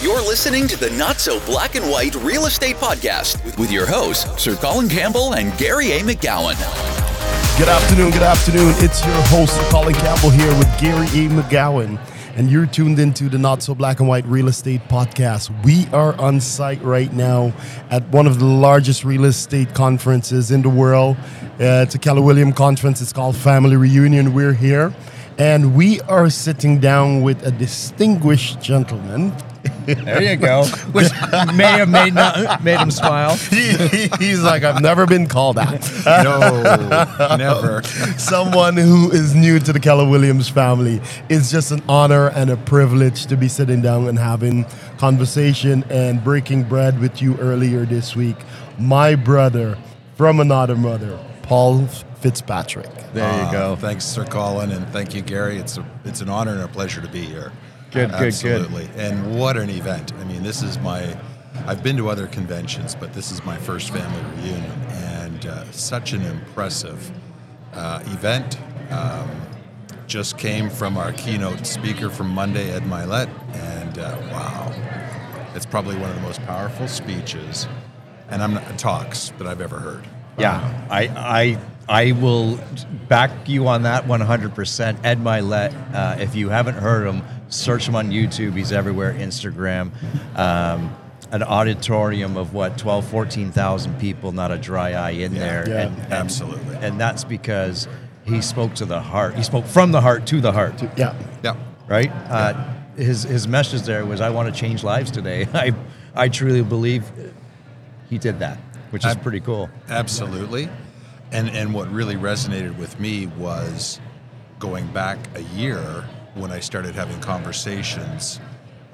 You're listening to the Not So Black and White Real Estate Podcast with, with your hosts, Sir Colin Campbell and Gary A. McGowan. Good afternoon, good afternoon. It's your host, Colin Campbell, here with Gary E. McGowan, and you're tuned into the Not So Black and White Real Estate Podcast. We are on site right now at one of the largest real estate conferences in the world. Uh, it's a Keller Williams conference, it's called Family Reunion. We're here, and we are sitting down with a distinguished gentleman. There you go. Which may have made not, made him smile. He's like, I've never been called that. No, never. someone who is new to the Keller Williams family. It's just an honor and a privilege to be sitting down and having conversation and breaking bread with you earlier this week. My brother from another mother, Paul Fitzpatrick. There you Uh, go. Thanks, Sir Colin, and thank you, Gary. It's a it's an honor and a pleasure to be here. Good, good, good. Absolutely. And what an event! I mean, this is my. I've been to other conventions, but this is my first family reunion, and uh, such an impressive uh, event. Um, just came from our keynote speaker from Monday, Ed Mylett, and uh, wow, it's probably one of the most powerful speeches, and I'm not, talks that I've ever heard. Yeah, I, I, I will back you on that 100%. Ed Mylett, uh, if you haven't heard him, search him on YouTube. He's everywhere, Instagram. Um, an auditorium of what, 12, 14,000 people, not a dry eye in there. Yeah. And, and- Absolutely. And that's because he spoke to the heart. He spoke from the heart to the heart. Yeah. Yeah. right? Uh, his his message there was, "I want to change lives today." I I truly believe he did that, which is I- pretty cool. Absolutely. And and what really resonated with me was going back a year when I started having conversations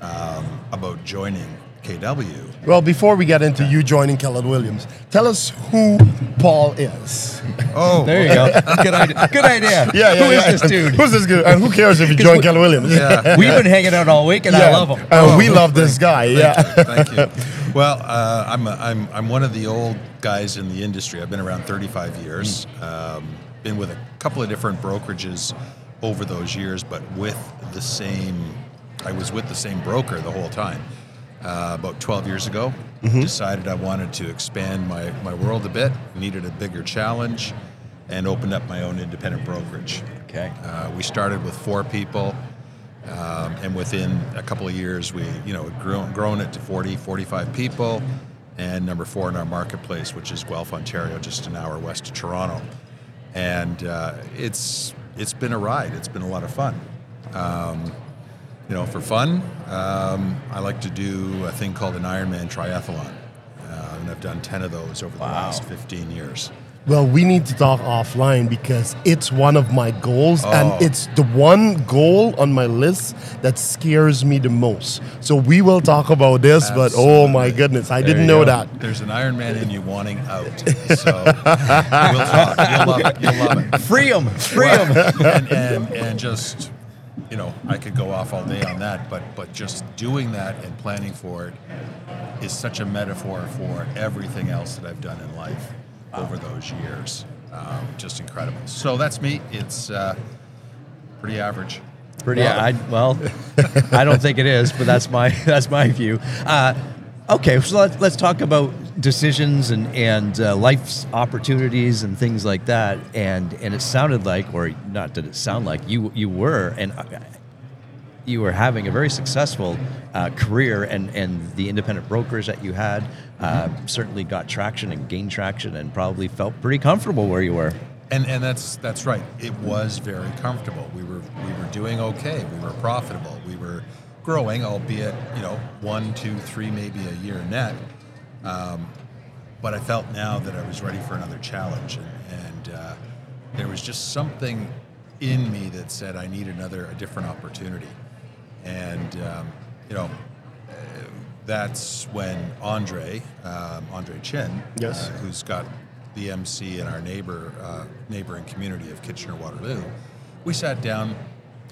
um, about joining KW. Well, before we get into you joining Keller Williams, tell us who Paul is. Oh, There you go. Good idea. Good idea. Yeah. Who is this dude? Who's this dude? And who cares if you join Keller Williams? Yeah. We've been hanging out all week, and I love him. And we love this guy. Yeah. Thank you. Well, uh, I'm, a, I'm, I'm one of the old guys in the industry. I've been around 35 years. Um, been with a couple of different brokerages over those years, but with the same, I was with the same broker the whole time. Uh, about 12 years ago, decided I wanted to expand my, my world a bit, needed a bigger challenge, and opened up my own independent brokerage. Okay. Uh, we started with four people, um, and within a couple of years, we you know grown grown it to 40, 45 people, and number four in our marketplace, which is Guelph, Ontario, just an hour west of Toronto. And uh, it's it's been a ride. It's been a lot of fun. Um, you know, for fun, um, I like to do a thing called an Ironman triathlon, uh, and I've done ten of those over the last 15 years. Well, we need to talk offline because it's one of my goals, Oh. and it's the one goal on my list that scares me the most. So we will talk about this, but oh my goodness, I There didn't know go. that. There's an Iron Man in you wanting out, so we'll talk. You'll love it. You'll love it. Free him. Free him. and, and and just you know I could go off all day on that, but but just doing that and planning for it is such a metaphor for everything else that I've done in life over those years. Um, just incredible. So that's me. It's uh, pretty average. Pretty. I, well, I don't think it is, but that's my that's my view. Uh, okay, so let's let's talk about decisions and and uh, life's opportunities and things like that. And and it sounded like, or not did it sound like you you were and. uh, You were having a very successful uh, career, and, and the independent brokers that you had uh, certainly got traction and gained traction, and probably felt pretty comfortable where you were. And and that's that's right. It was very comfortable. We were we were doing okay. We were profitable. We were growing, albeit you know one, two, three, maybe a year net. Um, but I felt now that I was ready for another challenge, and, and uh, there was just something in me that said I need another, a different opportunity. And um, you know, that's when Andre, um, Andre Chin, Yes. uh, who's got the MC in our neighbor uh, neighboring community of Kitchener Waterloo, we sat down,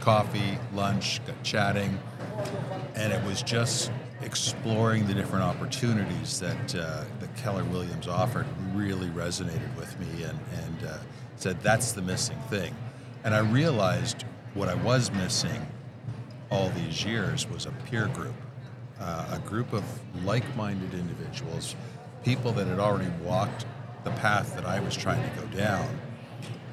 coffee, lunch, got chatting, and it was just exploring the different opportunities that uh, that Keller Williams offered really resonated with me, and and uh, said that's the missing thing. And I realized what I was missing all these years was a peer group, uh, a group of like-minded individuals, people that had already walked the path that I was trying to go down,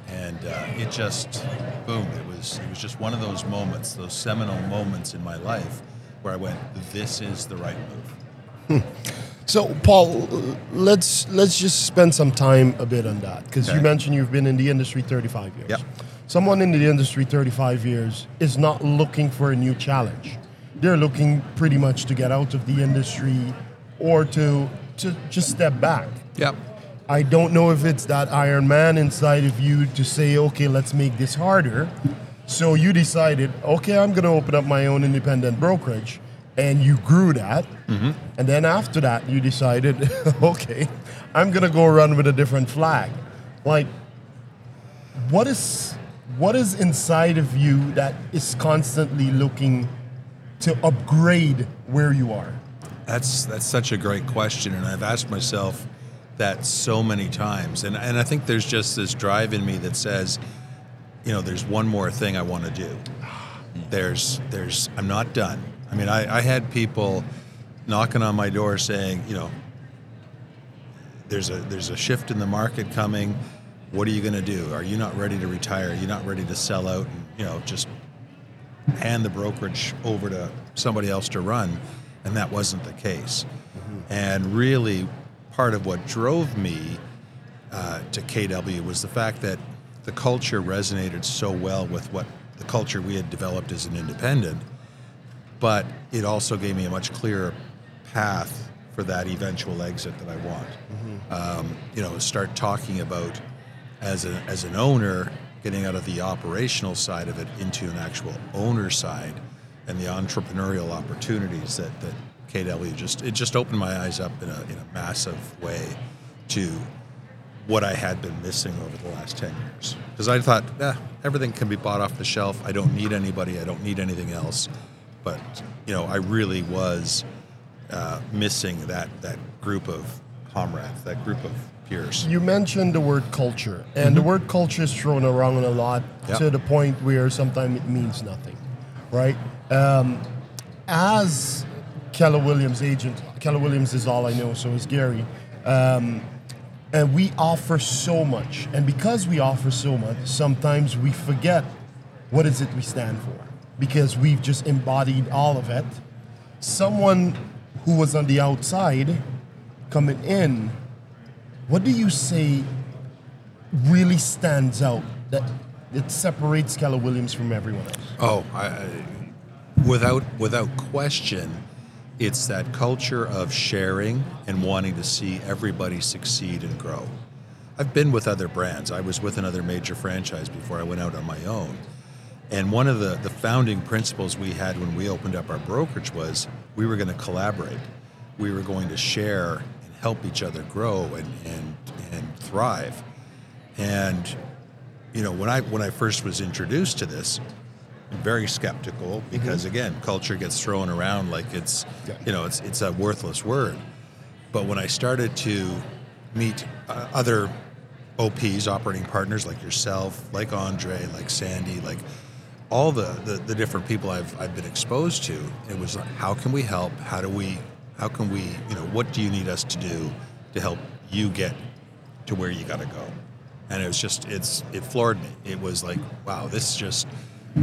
and uh, it just boom! It was it was just one of those moments, those seminal moments in my life, where I went, "This is the right move." So, Paul, let's let's just spend some time a bit on that because you mentioned you've been in the industry 35 years. Yep. Someone in the industry 35 years is not looking for a new challenge. They're looking pretty much to get out of the industry or to to just step back. Yep. I don't know if it's that Iron Man inside of you to say, okay, let's make this harder. So you decided, okay, I'm going to open up my own independent brokerage. And you grew that. Mm-hmm. And then after that, you decided, okay, I'm going to go run with a different flag. Like, what is what is inside of you that is constantly looking to upgrade where you are? That's that's such a great question, and I've asked myself that so many times, and and I think there's just this drive in me that says, you know, there's one more thing I want to do. There's there's I'm not done. I mean, I, I had people knocking on my door saying, you know, there's a there's a shift in the market coming. What are you going to do? Are you not ready to retire? Are you not ready to sell out? And, you know, just hand the brokerage over to somebody else to run, and that wasn't the case. And really, part of what drove me uh, to KW was the fact that the culture resonated so well with what the culture we had developed as an independent, but it also gave me a much clearer path for that eventual exit that I want. Um, you know, start talking about as a, as an owner getting out of the operational side of it into an actual owner side and the entrepreneurial opportunities that, that KW just it just opened my eyes up in a, in a massive way to what I had been missing over the last 10 years. Because I thought, eh, everything can be bought off the shelf. I don't need anybody. I don't need anything else. But, you know, I really was uh, missing that, that group of comrades, that group of peers. You mentioned the word culture, and the word culture is thrown around a lot Yep. to the point where sometimes it means nothing, right? Um, as Keller Williams agent, Keller Williams is all I know, so is Gary. Um, and we offer so much, and because we offer so much, sometimes we forget what is it we stand for because we've just embodied all of it. Someone who was on the outside coming in what do you say really stands out that that separates Keller Williams from everyone else? Oh, I, without without question, it's that culture of sharing and wanting to see everybody succeed and grow. I've been with other brands. I was with another major franchise before I went out on my own. And one of the, the founding principles we had when we opened up our brokerage was we were going to collaborate. We were going to share help each other grow and, and, and thrive. And you know, when I when I first was introduced to this, I'm very skeptical because again, culture gets thrown around like it's Yeah. you know, it's it's a worthless word. But when I started to meet uh, other OPs, operating partners like yourself, like Andre, like Sandy, like all the, the, the different people I've, I've been exposed to, it was like, how can we help? How do we, how can we, you know, what do you need us to do to help you get to where you got to go? And it was just, it's, it floored me. It was like, wow, this just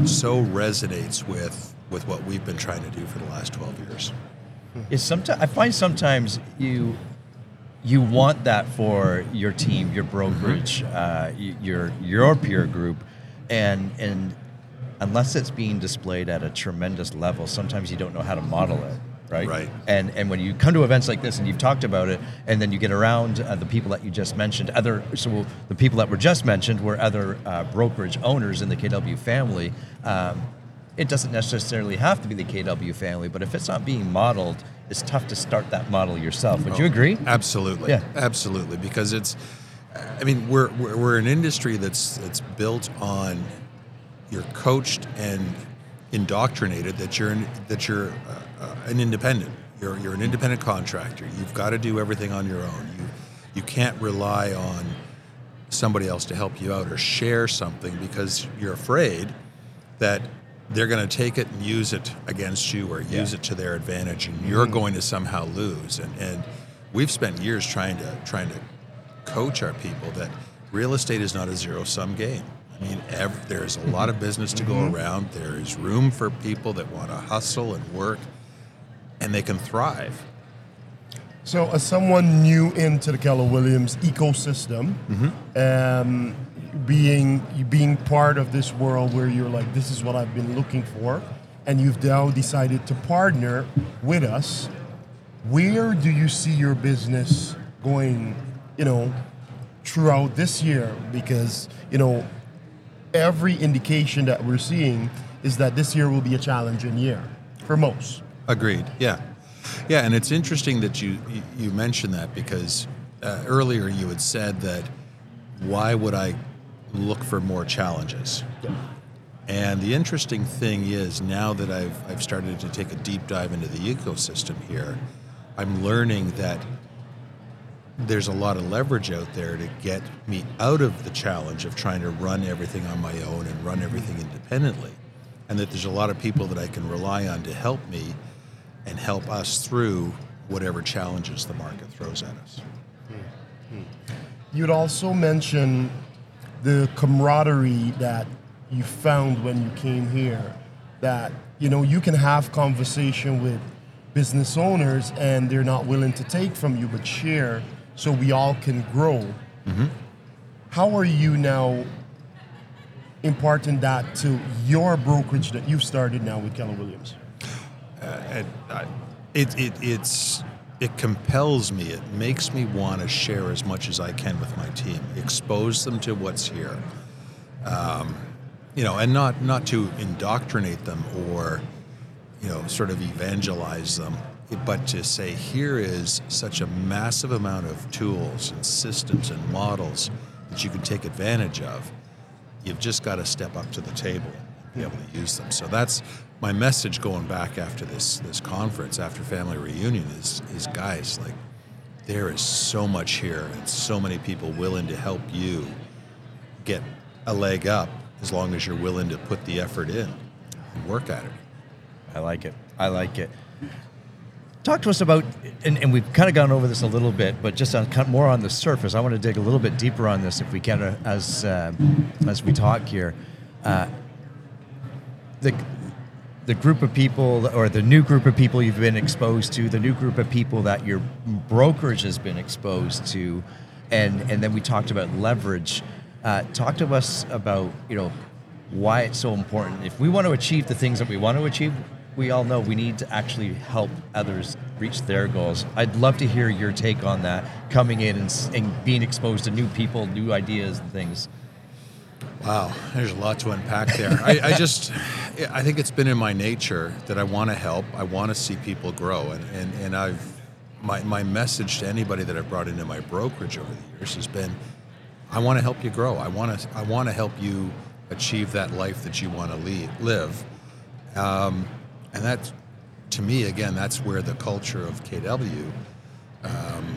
so resonates with, with what we've been trying to do for the last 12 years. is sometimes I find sometimes you you want that for your team, your brokerage, uh, your your peer group, and and unless it's being displayed at a tremendous level, sometimes you don't know how to model it. Right. Right. And and when you come to events like this and you've talked about it, and then you get around uh, the people that you just mentioned, other so the people that were just mentioned were other uh, brokerage owners in the KW family. Um, it doesn't necessarily have to be the KW family, but if it's not being modeled, it's tough to start that model yourself. Would you agree? Absolutely. Yeah. Absolutely. Because it's, I mean, we're, we're, we're an industry that's, that's built on, you're coached and indoctrinated that you're, that you're uh, uh, an independent. You're, you're an independent contractor. You've got to do everything on your own. You, you can't rely on somebody else to help you out or share something because you're afraid that they're going to take it and use it against you or use it to their advantage and you're mm-hmm. going to somehow lose. And, and we've spent years trying to trying to coach our people that real estate is not a zero sum game. I mean ev- there's a lot mm-hmm. of business to go mm-hmm. around. There is room for people that want to hustle and work and they can thrive So, as someone new into the Keller Williams ecosystem, um, being being part of this world where you're like, this is what I've been looking for, and you've now decided to partner with us, where do you see your business going? You know, throughout this year, because you know, every indication that we're seeing is that this year will be a challenging year for most. Agreed. Yeah, yeah, and it's interesting that you you, mentioned that because uh, earlier you had said that why would I look for more challenges? And the interesting thing is now that I've I've started to take a deep dive into the ecosystem here, I'm learning that there's a lot of leverage out there to get me out of the challenge of trying to run everything on my own and run everything independently. And that there's a lot of people that I can rely on to help me and help us through whatever challenges the market throws at us. You'd also mention the camaraderie that you found when you came here. That you know you can have conversation with business owners and they're not willing to take from you, but share so we all can grow. Mm-hmm. How are you now imparting that to your brokerage that you've started now with Keller Williams? And I, it, it, it's, it compels me, it makes me want to share as much as I can with my team, expose them to what's here. Um, you know, and not, not to indoctrinate them or, you know, sort of evangelize them, but to say, here is such a massive amount of tools and systems and models that you can take advantage of. You've just got to step up to the table and be able to use them. So that's my message going back after this this conference, after family reunion, is is guys like there is so much here and so many people willing to help you get a leg up as long as you're willing to put the effort in and work at it. I like it. I like it. Talk to us about, and, and we've kind of gone over this a little bit, but just on more on the surface. I want to dig a little bit deeper on this, if we can, uh, as uh, as we talk here. Uh, the the group of people, or the new group of people you've been exposed to, the new group of people that your brokerage has been exposed to, and and then we talked about leverage. Uh, talk to us about you know why it's so important. If we want to achieve the things that we want to achieve, we all know we need to actually help others reach their goals. I'd love to hear your take on that, coming in and, and being exposed to new people, new ideas, and things. Wow, there's a lot to unpack there. I, I just, I think it's been in my nature that I want to help. I want to see people grow, and and, and I've my my message to anybody that I've brought into my brokerage over the years has been, I want to help you grow. I want to I want to help you achieve that life that you want to lead, live, um, and that's to me again that's where the culture of KW um,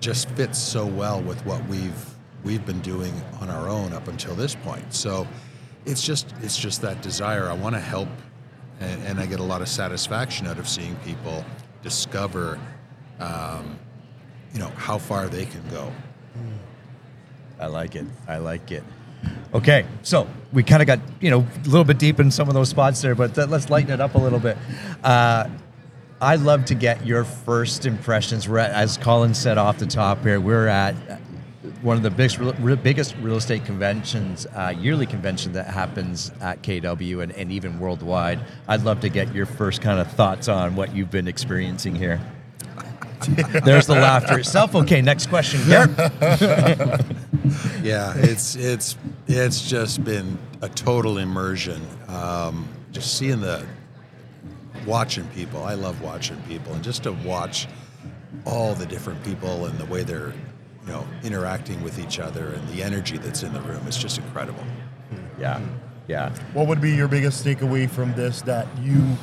just fits so well with what we've we've been doing on our own up until this point. So it's just it's just that desire. I want to help, and, and I get a lot of satisfaction out of seeing people discover, um, you know, how far they can go. I like it. I like it. Okay, so we kind of got you know a little bit deep in some of those spots there, but th- let's lighten it up a little bit. Uh, I'd love to get your first impressions. We're at, as Colin said off the top here, we're at one of the biggest, real, biggest real estate conventions, uh, yearly convention that happens at KW and, and even worldwide. I'd love to get your first kind of thoughts on what you've been experiencing here. There's the laughter itself. Okay, next question. Garrett. Yeah, it's it's it's just been a total immersion. Um, just seeing the watching people. I love watching people, and just to watch all the different people and the way they're you know interacting with each other and the energy that's in the room is just incredible. Hmm. Yeah, yeah. What would be your biggest takeaway from this that you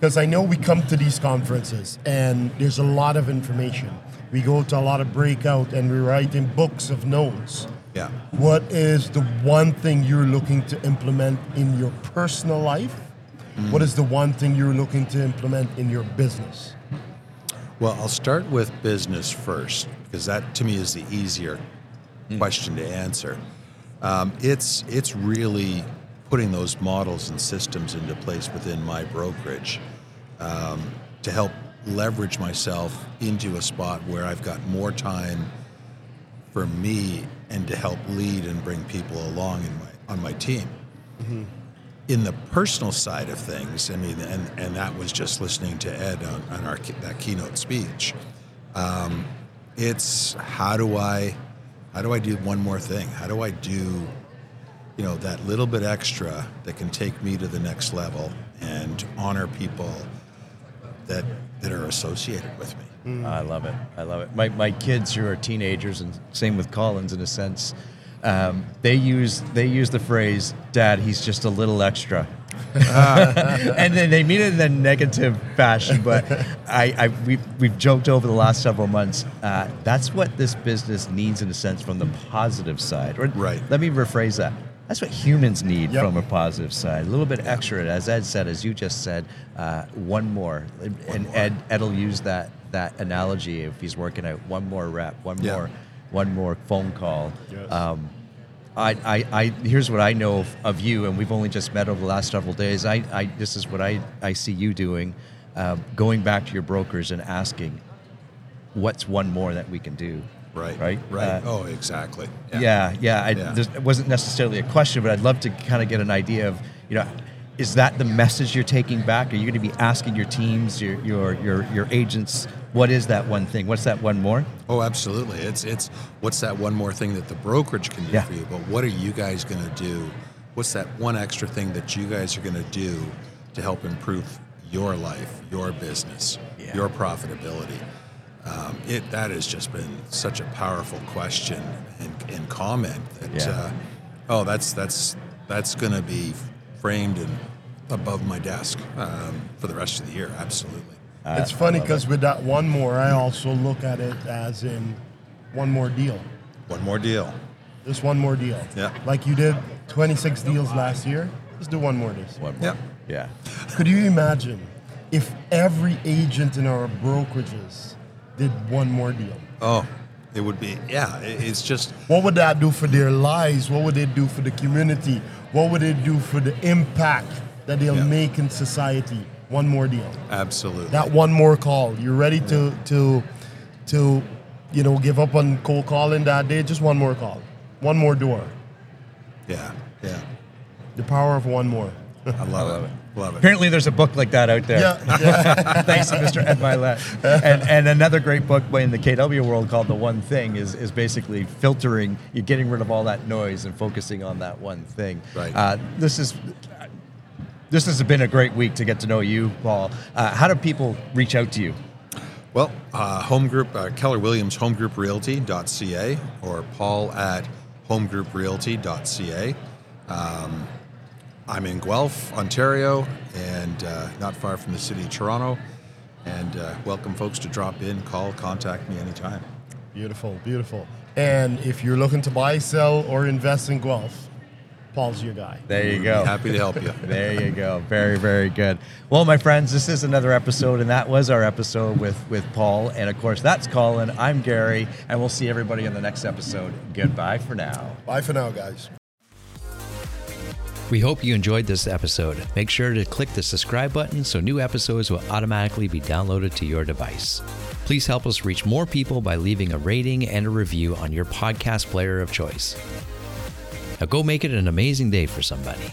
because I know we come to these conferences and there's a lot of information. We go to a lot of breakout and we write in books of notes. Yeah. What is the one thing you're looking to implement in your personal life? Hmm. What is the one thing you're looking to implement in your business? Well, I'll start with business first because that to me is the easier question to answer. Um, it's it's really putting those models and systems into place within my brokerage um, to help leverage myself into a spot where I've got more time for me and to help lead and bring people along in my on my team. In the personal side of things, I mean, and, and that was just listening to Ed on, on our that keynote speech. Um, it's how do I how do I do one more thing? How do I do you know that little bit extra that can take me to the next level and honor people that that are associated with me. I love it. I love it. My, my kids who are teenagers, and same with Collins in a sense, um, they use they use the phrase "Dad, he's just a little extra," and then they mean it in a negative fashion. But I, I we've, we've joked over the last several months. Uh, that's what this business needs in a sense from the positive side. Or Right. Let me rephrase that. That's what humans need Yep. from a positive side. A little bit extra, as Ed said, as you just said. Uh, one more, and Ed Ed'll use that that analogy if he's working out. One more rep, one Yeah. more, one more phone call. Yes. Um, I, I, I, here's what I know of, of you, and we've only just met over the last several days. I, I this is what I, I see you doing, um, going back to your brokers and asking, what's one more that we can do? Right. Right. Right. Uh, oh, exactly. yeah, yeah. I, Yeah. It wasn't necessarily a question, but I'd love to kind of get an idea of, you know, is that the message you're taking back? Are you going to be asking your teams, your your your, your agents, what is that one thing? What's that one more? Oh, absolutely. It's it's what's that one more thing that the brokerage can do Yeah. for you, but what are you guys going to do? What's that one extra thing that you guys are going to do to help improve your life, your business, Yeah. your profitability? Um, it that has just been such a powerful question and, and comment that Yeah. uh, oh that's that's that's going to be framed and above my desk um, for the rest of the year. Absolutely. it's funny because with that one more, I also look at it as in one more deal. One more deal. Just one more deal. Yeah. Like you did 26 deals last year. Let's do one more this year. One more. Yeah. Yeah. Could you imagine if every agent in our brokerages did one more deal? Oh, it would be yeah. It's just What would that do for their lives? What would it do for the community? What would it do for the impact that they'll Yeah. make in society? One more deal. absolutely That one more call. You're ready to to to you know give up on cold calling that day. Just one more call. One more door. yeah, yeah. The power of one more. I love, it. Love it. Apparently, there's a book like that out there. Yeah, yeah. Thanks to Mr. Ed Mylett. And, and another great book in the KW world called The One Thing is, is basically filtering, you're getting rid of all that noise and focusing on that one thing. Right. Uh, this is. This has been a great week to get to know you, Paul. Uh, how do people reach out to you? Well, uh, home group uh, Keller Williams homegrouprealty.ca or Paul at homegrouprealty.ca. Um, I'm in Guelph, Ontario, and uh, not far from the city of Toronto. And uh, welcome folks to drop in, call, contact me anytime. Beautiful, beautiful. And if you're looking to buy, sell, or invest in Guelph, Paul's your guy. There you Be go. happy to help you. There you go. Very, very good. Well, my friends, this is another episode, and that was our episode with, with Paul. And of course, that's Colin. I'm Gary, and we'll see everybody in the next episode. Goodbye for now. Bye for now, guys. We hope you enjoyed this episode. Make sure to click the subscribe button so new episodes will automatically be downloaded to your device. Please help us reach more people by leaving a rating and a review on your podcast player of choice. Now go make it an amazing day for somebody.